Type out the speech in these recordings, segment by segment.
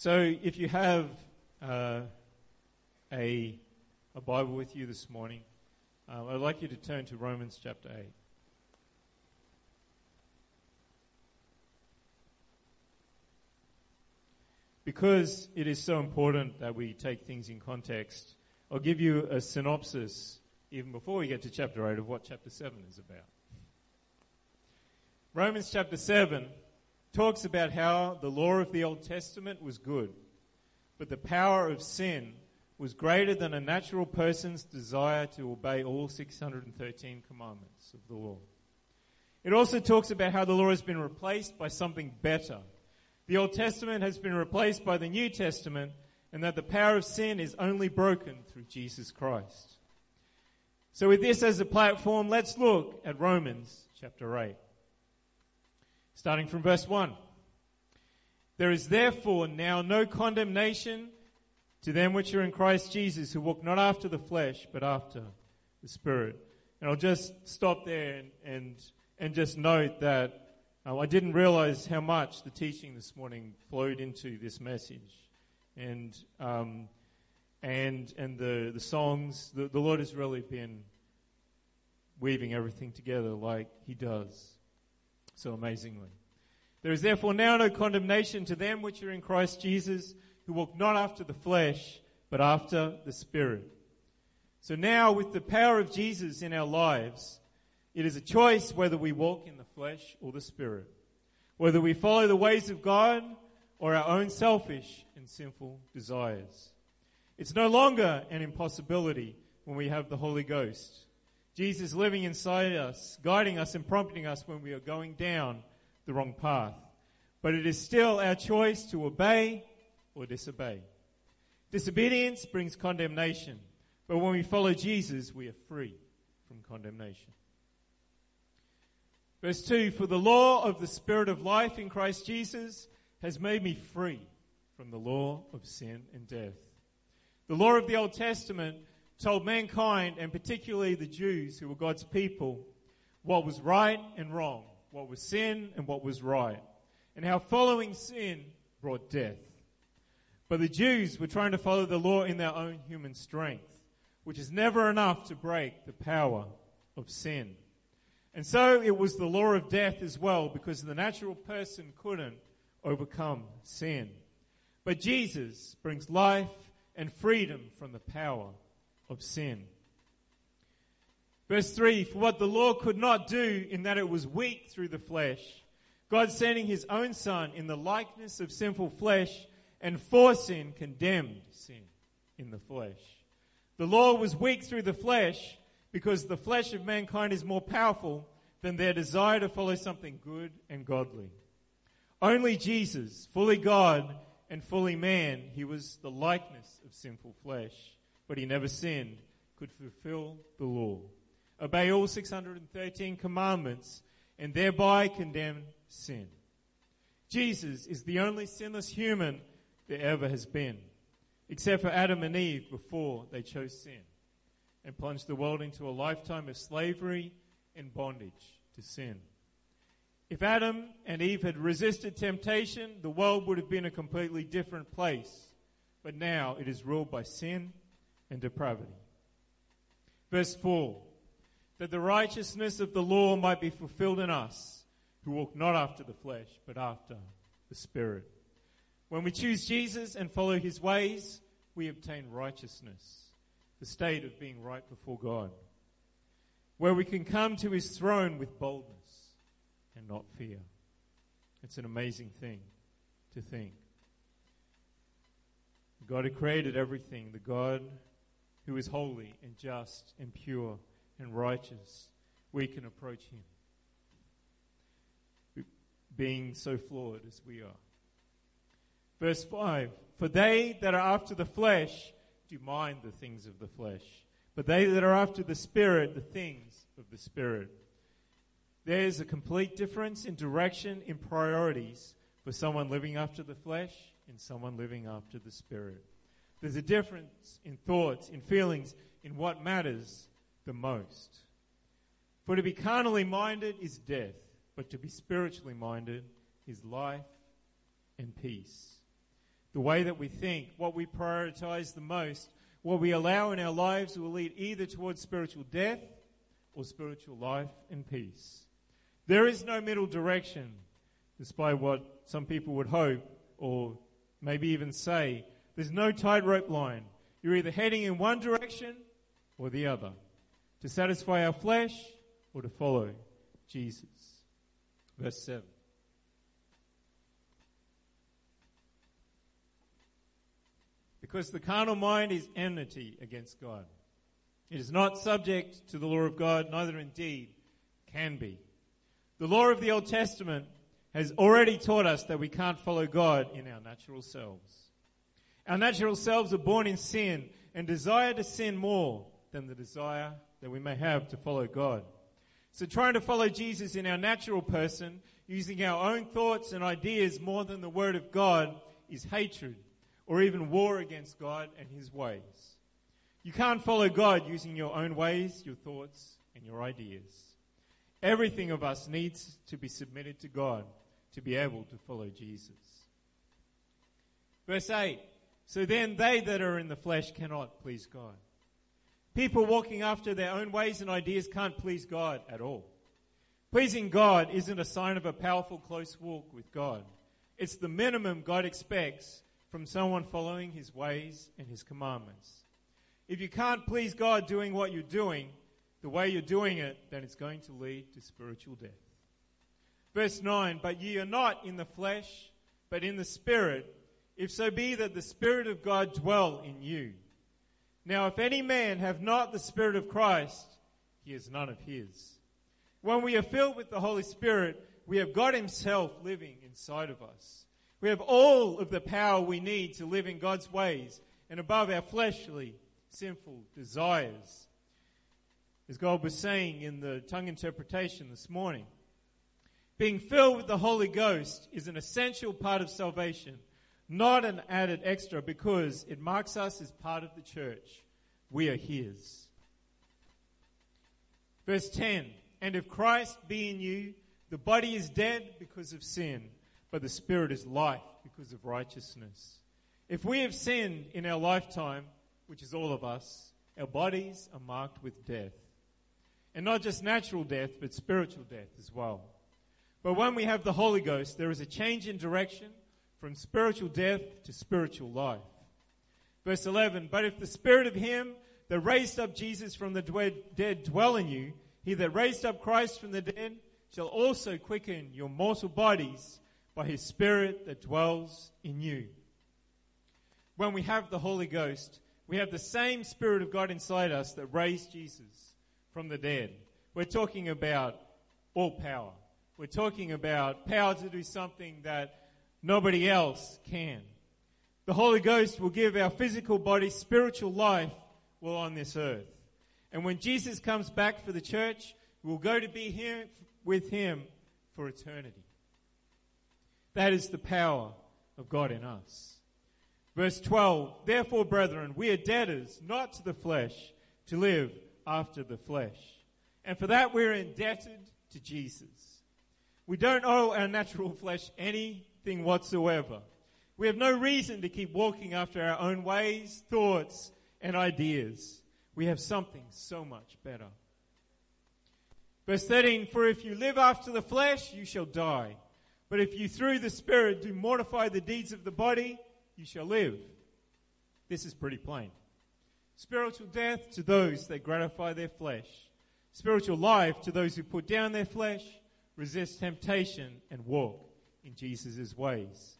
So, if you have uh, a, a Bible with you this morning, uh, I'd like you to turn to Romans chapter 8. Because it is so important that we take things in context, I'll give you a synopsis, even before we get to chapter 8, of what chapter 7 is about. Romans chapter 7 talks about how the law of the Old Testament was good, but the power of sin was greater than a natural person's desire to obey all 613 commandments of the law. It also talks about how the law has been replaced by something better. The Old Testament has been replaced by the New Testament, and that the power of sin is only broken through Jesus Christ. So, with this as a platform, let's look at Romans chapter 8. Starting from verse 1. There is therefore now no condemnation to them which are in Christ Jesus, who walk not after the flesh, but after the Spirit. And I'll just stop there and, and, and just note that uh, I didn't realize how much the teaching this morning flowed into this message. And, um, and, and the, the songs, the, the Lord has really been weaving everything together like He does so amazingly. There is therefore now no condemnation to them which are in Christ Jesus, who walk not after the flesh, but after the Spirit. So now, with the power of Jesus in our lives, it is a choice whether we walk in the flesh or the Spirit, whether we follow the ways of God or our own selfish and sinful desires. It's no longer an impossibility when we have the Holy Ghost. Jesus living inside us, guiding us and prompting us when we are going down the wrong path. But it is still our choice to obey or disobey. Disobedience brings condemnation, but when we follow Jesus, we are free from condemnation. Verse 2 For the law of the Spirit of life in Christ Jesus has made me free from the law of sin and death. The law of the Old Testament told mankind, and particularly the Jews who were God's people, what was right and wrong, what was sin and what was right, and how following sin brought death. But the Jews were trying to follow the law in their own human strength, which is never enough to break the power of sin. And so it was the law of death as well, because the natural person couldn't overcome sin. But Jesus brings life and freedom from the power of sin. Verse 3 For what the law could not do, in that it was weak through the flesh, God sending his own Son in the likeness of sinful flesh, and for sin condemned sin in the flesh. The law was weak through the flesh because the flesh of mankind is more powerful than their desire to follow something good and godly. Only Jesus, fully God and fully man, he was the likeness of sinful flesh but he never sinned, could fulfill the law, obey all 613 commandments, and thereby condemn sin. Jesus is the only sinless human there ever has been, except for Adam and Eve before they chose sin and plunged the world into a lifetime of slavery and bondage to sin. If Adam and Eve had resisted temptation, the world would have been a completely different place. But now it is ruled by sin and depravity. Verse 4 That the righteousness of the law might be fulfilled in us, who walk not after the flesh, but after the Spirit. When we choose Jesus and follow his ways, we obtain righteousness, the state of being right before God, where we can come to his throne with boldness and not fear. It's an amazing thing to think. God who created everything, the God who is holy and just and pure and righteous, we can approach him. Being so flawed as we are. Verse 5 For they that are after the flesh do mind the things of the flesh, but they that are after the Spirit, the things of the Spirit. There's a complete difference in direction, in priorities for someone living after the flesh and someone living after the Spirit. There's a difference in thoughts, in feelings, in what matters the most. For to be carnally minded is death, but to be spiritually minded is life and peace. The way that we think, what we prioritize the most, what we allow in our lives will lead either towards spiritual death or spiritual life and peace. There is no middle direction, despite what some people would hope or maybe even say. There's no tightrope line. You're either heading in one direction or the other to satisfy our flesh or to follow Jesus. Verse 7. Because the carnal mind is enmity against God. It is not subject to the law of God, neither indeed can be. The law of the Old Testament has already taught us that we can't follow God in our natural selves. Our natural selves are born in sin and desire to sin more than the desire that we may have to follow God. So trying to follow Jesus in our natural person, using our own thoughts and ideas more than the Word of God, is hatred or even war against God and His ways. You can't follow God using your own ways, your thoughts, and your ideas. Everything of us needs to be submitted to God to be able to follow Jesus. Verse 8 So then they that are in the flesh cannot please God. People walking after their own ways and ideas can't please God at all. Pleasing God isn't a sign of a powerful, close walk with God. It's the minimum God expects from someone following his ways and his commandments. If you can't please God doing what you're doing, the way you're doing it, then it's going to lead to spiritual death. Verse 9, but ye are not in the flesh, but in the Spirit, if so be that the Spirit of God dwell in you. Now, if any man have not the Spirit of Christ, he is none of his. When we are filled with the Holy Spirit, we have God Himself living inside of us. We have all of the power we need to live in God's ways and above our fleshly, sinful desires. As God was saying in the tongue interpretation this morning, being filled with the Holy Ghost is an essential part of salvation, not an added extra because it marks us as part of the church. We are His. Verse 10 And if Christ be in you, the body is dead because of sin, but the spirit is life because of righteousness. If we have sinned in our lifetime, which is all of us, our bodies are marked with death. And not just natural death, but spiritual death as well. But when we have the Holy Ghost, there is a change in direction from spiritual death to spiritual life. Verse 11, but if the spirit of him that raised up Jesus from the dead dwell in you, he that raised up Christ from the dead shall also quicken your mortal bodies by his spirit that dwells in you. When we have the Holy Ghost, we have the same Spirit of God inside us that raised Jesus from the dead. We're talking about all power. We're talking about power to do something that nobody else can. The Holy Ghost will give our physical body spiritual life while on this earth. And when Jesus comes back for the church, we'll go to be here with him for eternity. That is the power of God in us. Verse 12, therefore, brethren, we are debtors, not to the flesh, to live after the flesh. And for that we're indebted to Jesus. We don't owe our natural flesh anything whatsoever. We have no reason to keep walking after our own ways, thoughts, and ideas. We have something so much better. Verse 13, for if you live after the flesh, you shall die. But if you through the Spirit do mortify the deeds of the body, you shall live. This is pretty plain. Spiritual death to those that gratify their flesh. Spiritual life to those who put down their flesh resist temptation, and walk in Jesus' ways.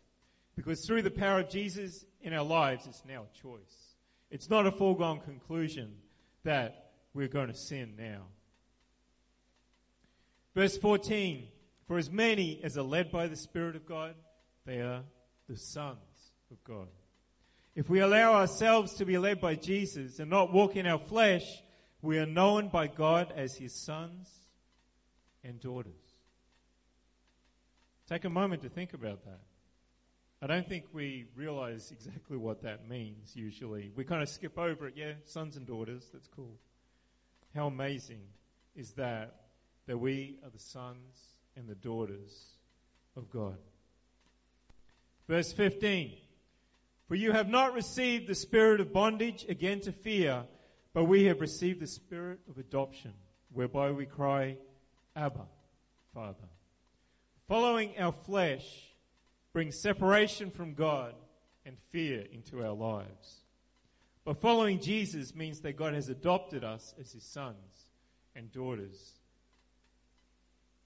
Because through the power of Jesus in our lives, it's now a choice. It's not a foregone conclusion that we're going to sin now. Verse 14 For as many as are led by the Spirit of God, they are the sons of God. If we allow ourselves to be led by Jesus and not walk in our flesh, we are known by God as his sons and daughters. Take a moment to think about that. I don't think we realize exactly what that means usually. We kind of skip over it. Yeah, sons and daughters, that's cool. How amazing is that that we are the sons and the daughters of God. Verse 15. For you have not received the spirit of bondage again to fear, but we have received the spirit of adoption, whereby we cry, Abba, Father. Following our flesh brings separation from God and fear into our lives. But following Jesus means that God has adopted us as his sons and daughters.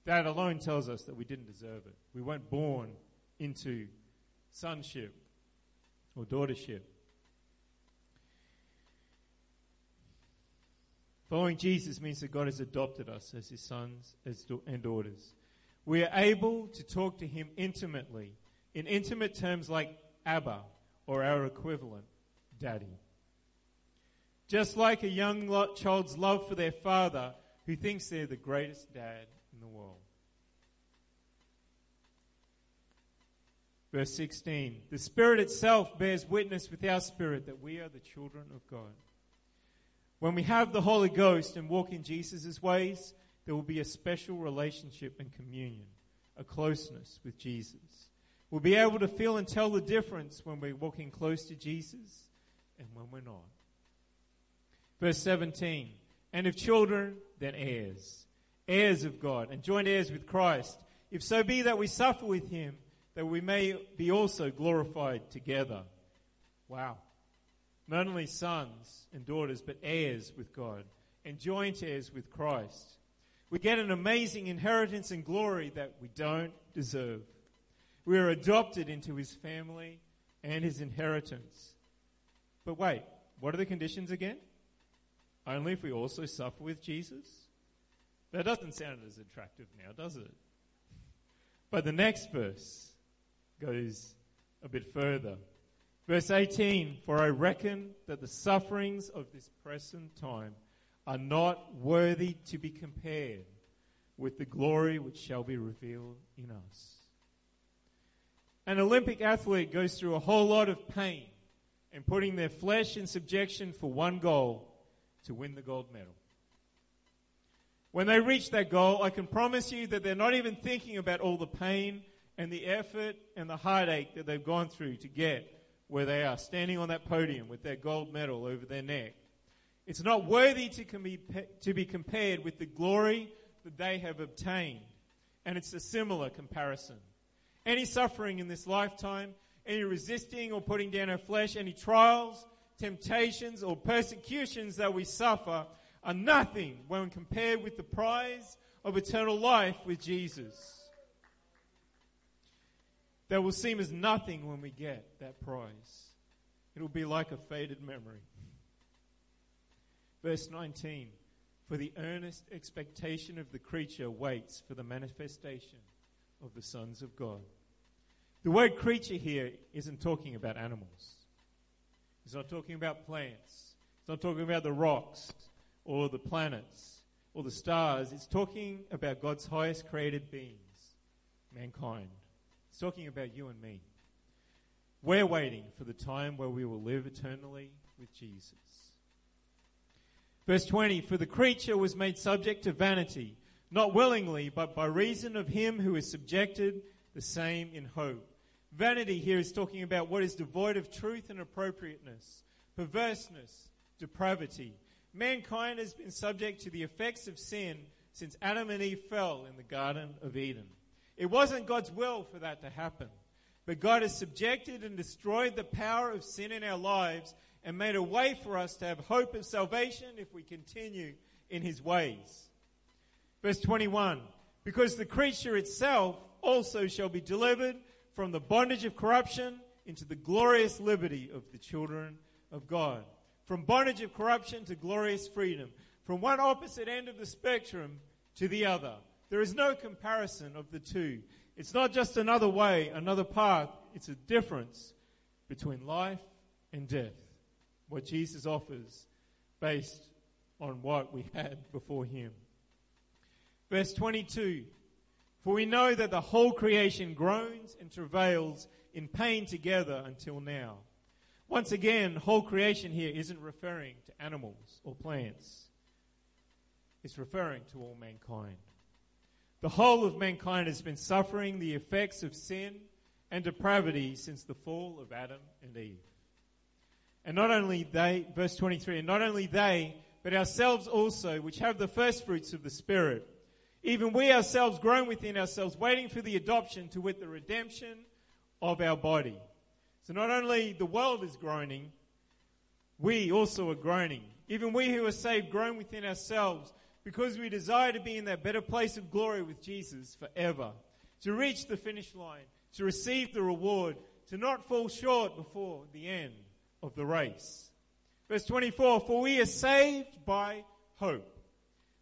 That alone tells us that we didn't deserve it. We weren't born into sonship or daughtership. Following Jesus means that God has adopted us as his sons and daughters. We are able to talk to him intimately, in intimate terms like Abba, or our equivalent, Daddy. Just like a young child's love for their father who thinks they're the greatest dad in the world. Verse 16 The Spirit itself bears witness with our spirit that we are the children of God. When we have the Holy Ghost and walk in Jesus' ways, there will be a special relationship and communion, a closeness with Jesus. We'll be able to feel and tell the difference when we're walking close to Jesus and when we're not. Verse 17 And if children, then heirs, heirs of God, and joint heirs with Christ, if so be that we suffer with him that we may be also glorified together. Wow. Not only sons and daughters, but heirs with God and joint heirs with Christ. We get an amazing inheritance and glory that we don't deserve. We are adopted into his family and his inheritance. But wait, what are the conditions again? Only if we also suffer with Jesus? That doesn't sound as attractive now, does it? But the next verse, goes a bit further. Verse 18 For I reckon that the sufferings of this present time are not worthy to be compared with the glory which shall be revealed in us. An Olympic athlete goes through a whole lot of pain and putting their flesh in subjection for one goal to win the gold medal. When they reach that goal, I can promise you that they're not even thinking about all the pain and the effort and the heartache that they've gone through to get where they are, standing on that podium with their gold medal over their neck. It's not worthy to, to be compared with the glory that they have obtained. And it's a similar comparison. Any suffering in this lifetime, any resisting or putting down our flesh, any trials, temptations, or persecutions that we suffer are nothing when compared with the prize of eternal life with Jesus that will seem as nothing when we get that prize. It will be like a faded memory. Verse 19 For the earnest expectation of the creature waits for the manifestation of the sons of God. The word creature here isn't talking about animals. It's not talking about plants. It's not talking about the rocks or the planets or the stars. It's talking about God's highest created beings, mankind. It's talking about you and me. We're waiting for the time where we will live eternally with Jesus. Verse 20 For the creature was made subject to vanity, not willingly, but by reason of him who is subjected, the same in hope. Vanity here is talking about what is devoid of truth and appropriateness, perverseness, depravity. Mankind has been subject to the effects of sin since Adam and Eve fell in the Garden of Eden. It wasn't God's will for that to happen. But God has subjected and destroyed the power of sin in our lives and made a way for us to have hope of salvation if we continue in his ways. Verse 21 Because the creature itself also shall be delivered from the bondage of corruption into the glorious liberty of the children of God. From bondage of corruption to glorious freedom. From one opposite end of the spectrum to the other. There is no comparison of the two. It's not just another way, another path. It's a difference between life and death. What Jesus offers based on what we had before him. Verse 22 For we know that the whole creation groans and travails in pain together until now. Once again, whole creation here isn't referring to animals or plants, it's referring to all mankind. The whole of mankind has been suffering the effects of sin and depravity since the fall of Adam and Eve. And not only they, verse 23, and not only they, but ourselves also, which have the first fruits of the Spirit, even we ourselves groan within ourselves, waiting for the adoption to wit the redemption of our body. So not only the world is groaning, we also are groaning. Even we who are saved groan within ourselves because we desire to be in that better place of glory with Jesus forever, to reach the finish line, to receive the reward, to not fall short before the end of the race. Verse 24, for we are saved by hope.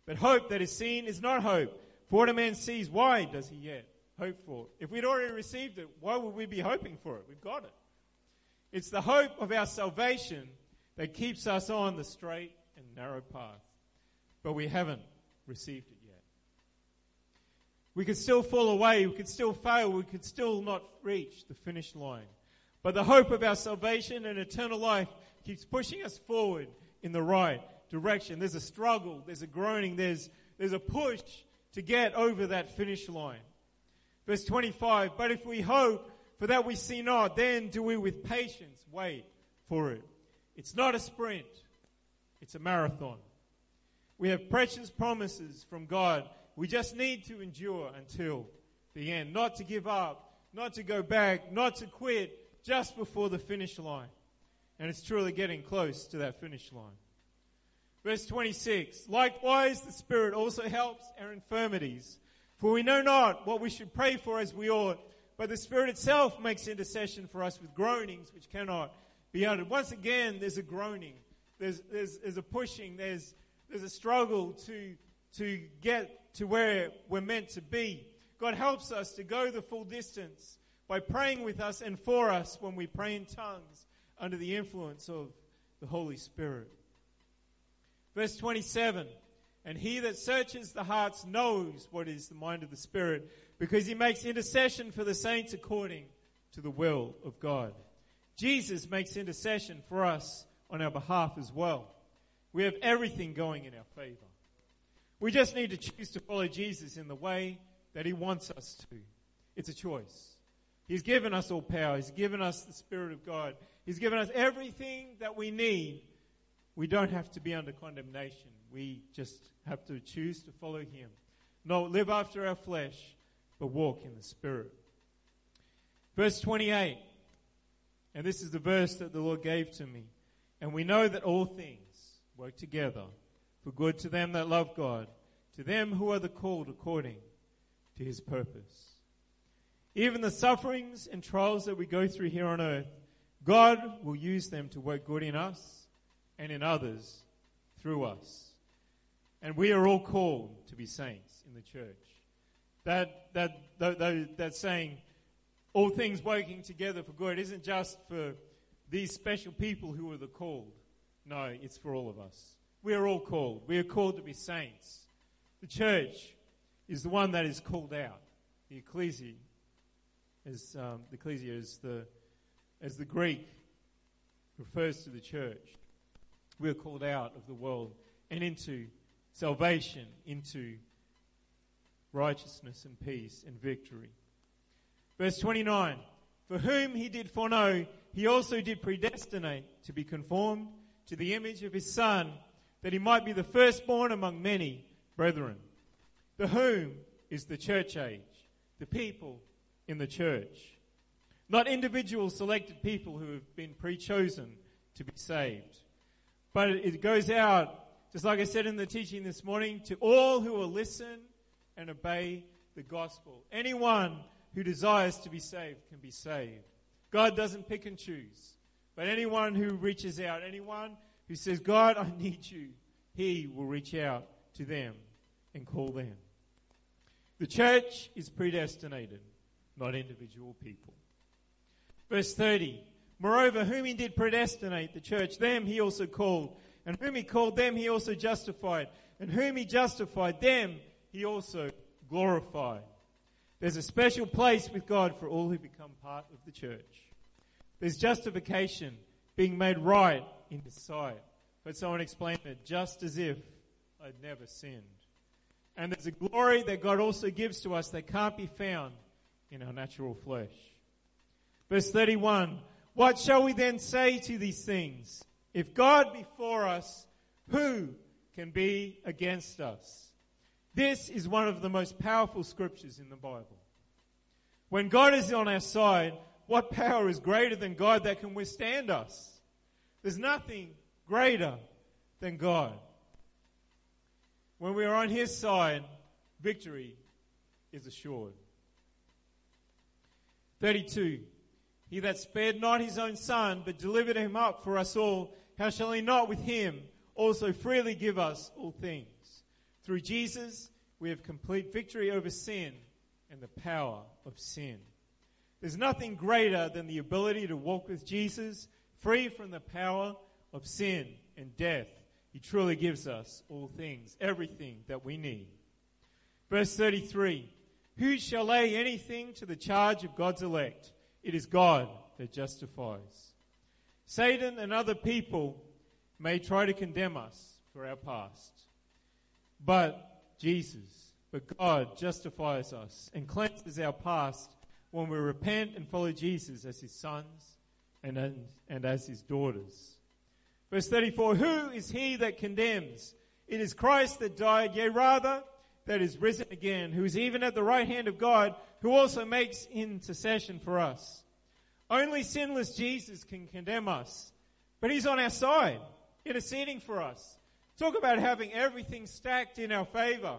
But hope that is seen is not hope. For what a man sees, why does he yet hope for? If we'd already received it, why would we be hoping for it? We've got it. It's the hope of our salvation that keeps us on the straight and narrow path. But we haven't received it yet. We could still fall away, we could still fail, we could still not reach the finish line. But the hope of our salvation and eternal life keeps pushing us forward in the right direction. There's a struggle, there's a groaning, there's, there's a push to get over that finish line. Verse 25, but if we hope for that we see not, then do we with patience wait for it. It's not a sprint, it's a marathon. We have precious promises from God. We just need to endure until the end, not to give up, not to go back, not to quit just before the finish line. And it's truly getting close to that finish line. Verse 26 Likewise, the Spirit also helps our infirmities. For we know not what we should pray for as we ought, but the Spirit itself makes intercession for us with groanings which cannot be uttered. Once again, there's a groaning, there's, there's, there's a pushing, there's, there's a struggle to, to get to where we're meant to be. God helps us to go the full distance by praying with us and for us when we pray in tongues under the influence of the Holy Spirit. Verse 27 And he that searches the hearts knows what is the mind of the Spirit, because he makes intercession for the saints according to the will of God. Jesus makes intercession for us on our behalf as well. We have everything going in our favor. We just need to choose to follow Jesus in the way that he wants us to. It's a choice. He's given us all power. He's given us the Spirit of God. He's given us everything that we need we don't have to be under condemnation. We just have to choose to follow Him. Not live after our flesh, but walk in the Spirit. Verse 28. And this is the verse that the Lord gave to me. And we know that all things work together for good to them that love God, to them who are the called according to His purpose. Even the sufferings and trials that we go through here on earth, God will use them to work good in us and in others through us. And we are all called to be saints in the church. That, that, that, that saying, all things working together for good, isn't just for these special people who are the called. No, it's for all of us. We are all called. We are called to be saints. The church is the one that is called out. The ecclesia, as um, the ecclesia is the, as the Greek refers to the church we are called out of the world and into salvation, into righteousness and peace and victory. Verse 29 For whom he did foreknow, he also did predestinate to be conformed to the image of his Son, that he might be the firstborn among many brethren. The whom is the church age, the people in the church. Not individual selected people who have been pre chosen to be saved. But it goes out, just like I said in the teaching this morning, to all who will listen and obey the gospel. Anyone who desires to be saved can be saved. God doesn't pick and choose. But anyone who reaches out, anyone who says, God, I need you, he will reach out to them and call them. The church is predestinated, not individual people. Verse 30 Moreover, whom he did predestinate, the church, them he also called. And whom he called, them he also justified. And whom he justified, them he also glorified. There's a special place with God for all who become part of the church. There's justification, being made right in his sight. But someone explained it just as if I'd never sinned. And there's a glory that God also gives to us that can't be found in our natural flesh. Verse 31 What shall we then say to these things? If God be for us, who can be against us? This is one of the most powerful scriptures in the Bible. When God is on our side, what power is greater than God that can withstand us? There's nothing greater than God. When we are on His side, victory is assured. 32. He that spared not his own son, but delivered him up for us all, how shall he not with him also freely give us all things? Through Jesus, we have complete victory over sin and the power of sin. There's nothing greater than the ability to walk with Jesus, free from the power of sin and death. He truly gives us all things, everything that we need. Verse 33 Who shall lay anything to the charge of God's elect? It is God that justifies. Satan and other people may try to condemn us for our past, but Jesus, but God justifies us and cleanses our past when we repent and follow Jesus as his sons and, and and as his daughters. Verse 34 Who is he that condemns? It is Christ that died, yea, rather, that is risen again, who is even at the right hand of God, who also makes intercession for us. Only sinless Jesus can condemn us, but he's on our side, interceding for us. Talk about having everything stacked in our favor.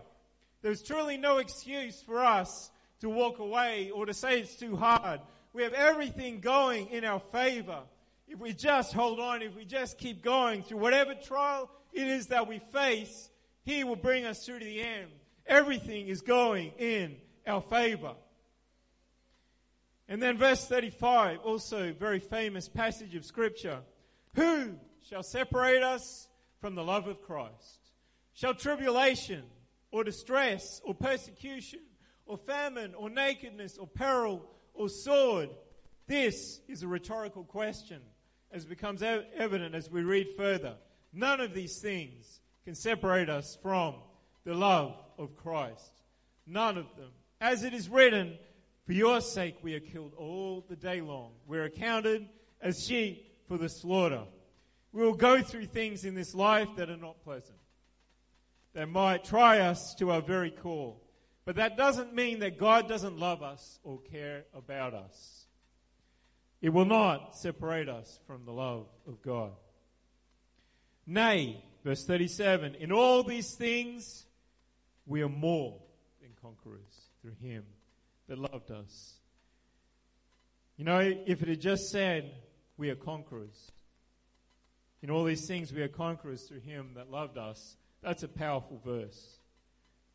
There's truly no excuse for us to walk away or to say it's too hard. We have everything going in our favor. If we just hold on, if we just keep going through whatever trial it is that we face, He will bring us through to the end. Everything is going in our favor. And then verse 35, also very famous passage of scripture. Who shall separate us from the love of Christ? Shall tribulation or distress or persecution or famine or nakedness or peril or sword? This is a rhetorical question as becomes evident as we read further. None of these things can separate us from the love of Christ. None of them. As it is written, for your sake we are killed all the day long. We're accounted as sheep for the slaughter. We will go through things in this life that are not pleasant, that might try us to our very core. But that doesn't mean that God doesn't love us or care about us. It will not separate us from the love of God. Nay, verse 37, in all these things we are more than conquerors through him that loved us. You know, if it had just said we are conquerors, in all these things we are conquerors through him that loved us, that's a powerful verse.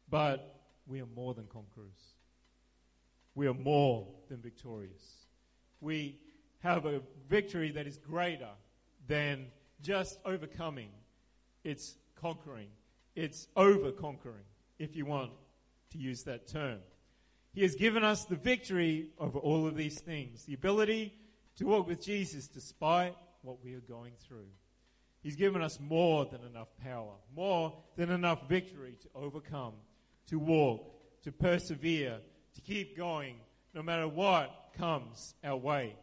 But we are more than conquerors. We are more than victorious. We have a victory that is greater than just overcoming. It's conquering. It's over conquering, if you want to use that term. He has given us the victory over all of these things, the ability to walk with Jesus despite what we are going through. He's given us more than enough power, more than enough victory to overcome, to walk, to persevere, to keep going, no matter what comes our way.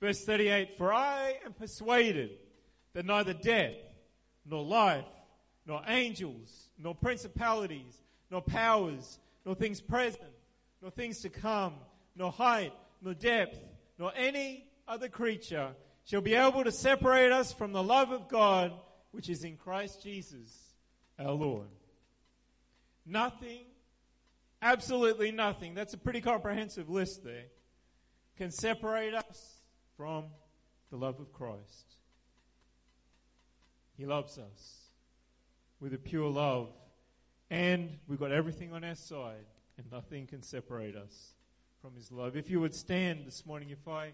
Verse 38 For I am persuaded that neither death, nor life, nor angels, nor principalities, nor powers, nor things present, nor things to come, nor height, nor depth, nor any other creature shall be able to separate us from the love of God which is in Christ Jesus our Lord. Nothing, absolutely nothing, that's a pretty comprehensive list there, can separate us from the love of Christ. He loves us with a pure love, and we've got everything on our side, and nothing can separate us from His love. If you would stand this morning, if I